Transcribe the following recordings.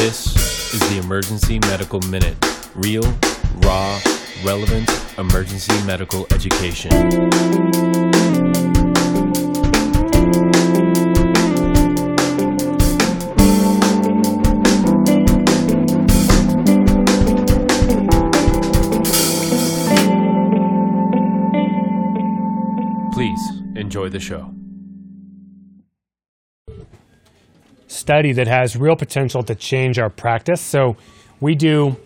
This is the Emergency Medical Minute. Real, raw, relevant emergency medical education. Please enjoy the show. Study that has real potential to change our practice. So we do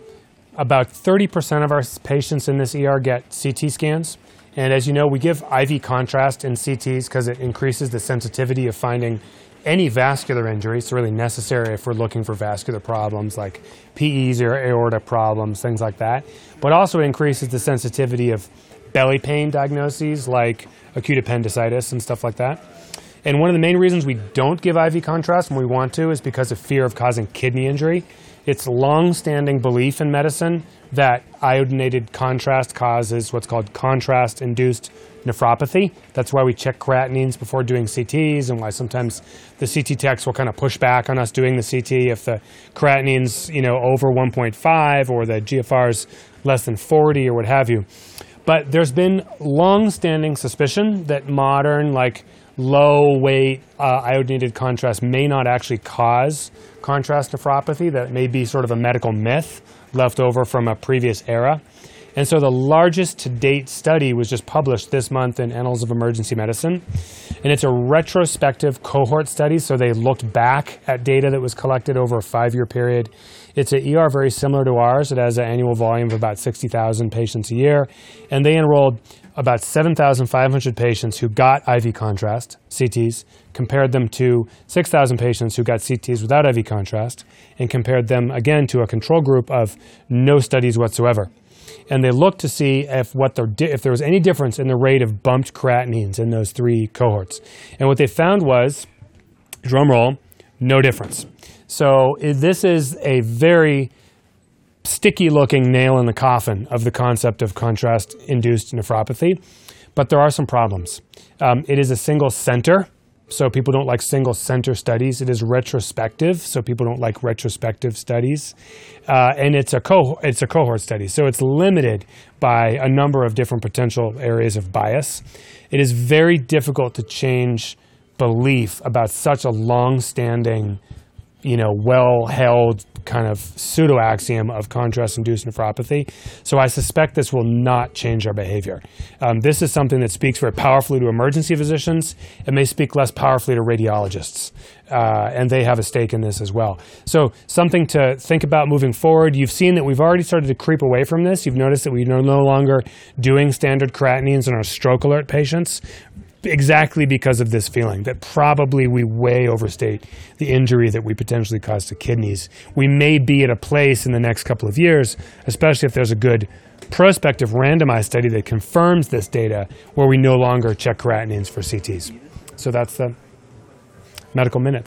about 30% of our patients in this ER get CT scans. And as you know, we give IV contrast in CTs because it increases the sensitivity of finding any vascular injury. It's really necessary if we're looking for vascular problems like PEs or aorta problems, things like that. But also increases the sensitivity of belly pain diagnoses like acute appendicitis and stuff like that. And one of the main reasons we don't give IV contrast when we want to is because of fear of causing kidney injury. It's long-standing belief in medicine that iodinated contrast causes what's called contrast-induced nephropathy. That's why we check creatinines before doing CTs and why sometimes the CT techs will kind of push back on us doing the CT if the creatinine's, you know, over 1.5 or the GFR's less than 40 or what have you. But there's been long-standing suspicion that modern like low weight uh, iodinated contrast may not actually cause contrast nephropathy. That may be sort of a medical myth left over from a previous era. And so the largest to date study was just published this month in Annals of Emergency Medicine. And it's a retrospective cohort study, so they looked back at data that was collected over a five year period. It's an ER very similar to ours. It has an annual volume of about 60,000 patients a year. And they enrolled about 7,500 patients who got IV contrast, CTs, compared them to 6,000 patients who got CTs without IV contrast, and compared them again to a control group of no studies whatsoever. And they looked to see if, what if there was any difference in the rate of bumped creatinines in those three cohorts. And what they found was, drum roll, no difference. So this is a very sticky looking nail in the coffin of the concept of contrast induced nephropathy. But there are some problems. Um, it is a single center, so people don't like single center studies. It is retrospective, so people don't like retrospective studies. Uh, and it's a, co- it's a cohort study, so it's limited by a number of different potential areas of bias. It is very difficult to change belief about such a long standing you know, well-held kind of pseudo axiom of contrast-induced nephropathy. So I suspect this will not change our behavior. Um, this is something that speaks very powerfully to emergency physicians. It may speak less powerfully to radiologists, uh, and they have a stake in this as well. So something to think about moving forward. You've seen that we've already started to creep away from this. You've noticed that we're no longer doing standard creatinines in our stroke alert patients exactly because of this feeling that probably we way overstate the injury that we potentially cause to kidneys. We may be at a place in the next couple of years, especially if there's a good prospective randomized study that confirms this data, where we no longer check creatinines for CTs. So that's the medical minute.